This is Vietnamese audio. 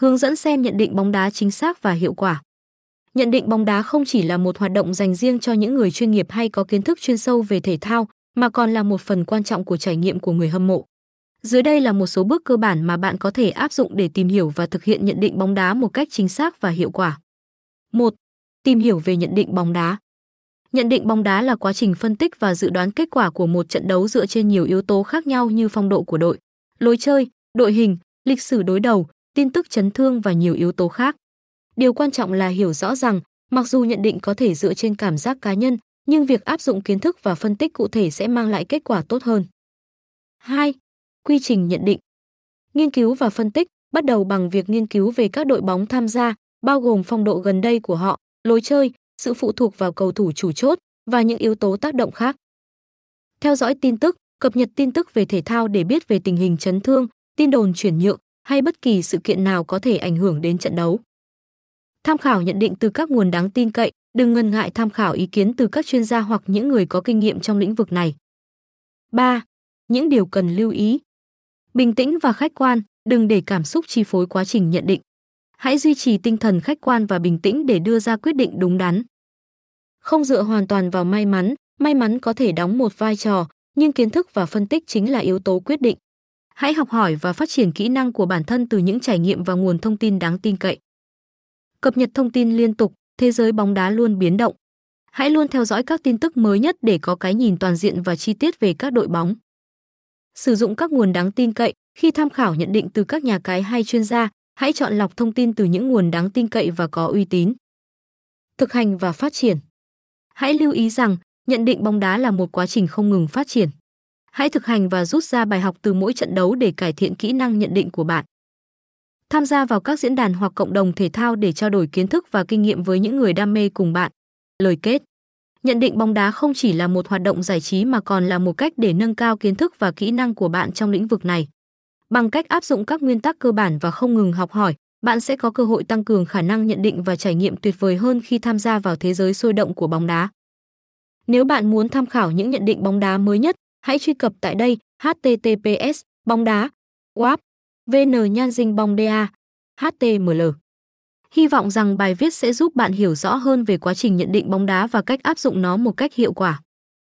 Hướng dẫn xem nhận định bóng đá chính xác và hiệu quả. Nhận định bóng đá không chỉ là một hoạt động dành riêng cho những người chuyên nghiệp hay có kiến thức chuyên sâu về thể thao, mà còn là một phần quan trọng của trải nghiệm của người hâm mộ. Dưới đây là một số bước cơ bản mà bạn có thể áp dụng để tìm hiểu và thực hiện nhận định bóng đá một cách chính xác và hiệu quả. 1. Tìm hiểu về nhận định bóng đá. Nhận định bóng đá là quá trình phân tích và dự đoán kết quả của một trận đấu dựa trên nhiều yếu tố khác nhau như phong độ của đội, lối chơi, đội hình, lịch sử đối đầu, tin tức chấn thương và nhiều yếu tố khác. Điều quan trọng là hiểu rõ rằng, mặc dù nhận định có thể dựa trên cảm giác cá nhân, nhưng việc áp dụng kiến thức và phân tích cụ thể sẽ mang lại kết quả tốt hơn. 2. Quy trình nhận định. Nghiên cứu và phân tích bắt đầu bằng việc nghiên cứu về các đội bóng tham gia, bao gồm phong độ gần đây của họ, lối chơi, sự phụ thuộc vào cầu thủ chủ chốt và những yếu tố tác động khác. Theo dõi tin tức, cập nhật tin tức về thể thao để biết về tình hình chấn thương, tin đồn chuyển nhượng hay bất kỳ sự kiện nào có thể ảnh hưởng đến trận đấu. Tham khảo nhận định từ các nguồn đáng tin cậy, đừng ngần ngại tham khảo ý kiến từ các chuyên gia hoặc những người có kinh nghiệm trong lĩnh vực này. 3. Những điều cần lưu ý. Bình tĩnh và khách quan, đừng để cảm xúc chi phối quá trình nhận định. Hãy duy trì tinh thần khách quan và bình tĩnh để đưa ra quyết định đúng đắn. Không dựa hoàn toàn vào may mắn, may mắn có thể đóng một vai trò, nhưng kiến thức và phân tích chính là yếu tố quyết định. Hãy học hỏi và phát triển kỹ năng của bản thân từ những trải nghiệm và nguồn thông tin đáng tin cậy. Cập nhật thông tin liên tục, thế giới bóng đá luôn biến động. Hãy luôn theo dõi các tin tức mới nhất để có cái nhìn toàn diện và chi tiết về các đội bóng. Sử dụng các nguồn đáng tin cậy khi tham khảo nhận định từ các nhà cái hay chuyên gia, hãy chọn lọc thông tin từ những nguồn đáng tin cậy và có uy tín. Thực hành và phát triển. Hãy lưu ý rằng, nhận định bóng đá là một quá trình không ngừng phát triển. Hãy thực hành và rút ra bài học từ mỗi trận đấu để cải thiện kỹ năng nhận định của bạn. Tham gia vào các diễn đàn hoặc cộng đồng thể thao để trao đổi kiến thức và kinh nghiệm với những người đam mê cùng bạn. Lời kết Nhận định bóng đá không chỉ là một hoạt động giải trí mà còn là một cách để nâng cao kiến thức và kỹ năng của bạn trong lĩnh vực này. Bằng cách áp dụng các nguyên tắc cơ bản và không ngừng học hỏi, bạn sẽ có cơ hội tăng cường khả năng nhận định và trải nghiệm tuyệt vời hơn khi tham gia vào thế giới sôi động của bóng đá. Nếu bạn muốn tham khảo những nhận định bóng đá mới nhất, hãy truy cập tại đây, https, bóng đá wap vn nhan dinh bóng da html. Hy vọng rằng bài viết sẽ giúp bạn hiểu rõ hơn về quá trình nhận định bóng đá và cách áp dụng nó một cách hiệu quả.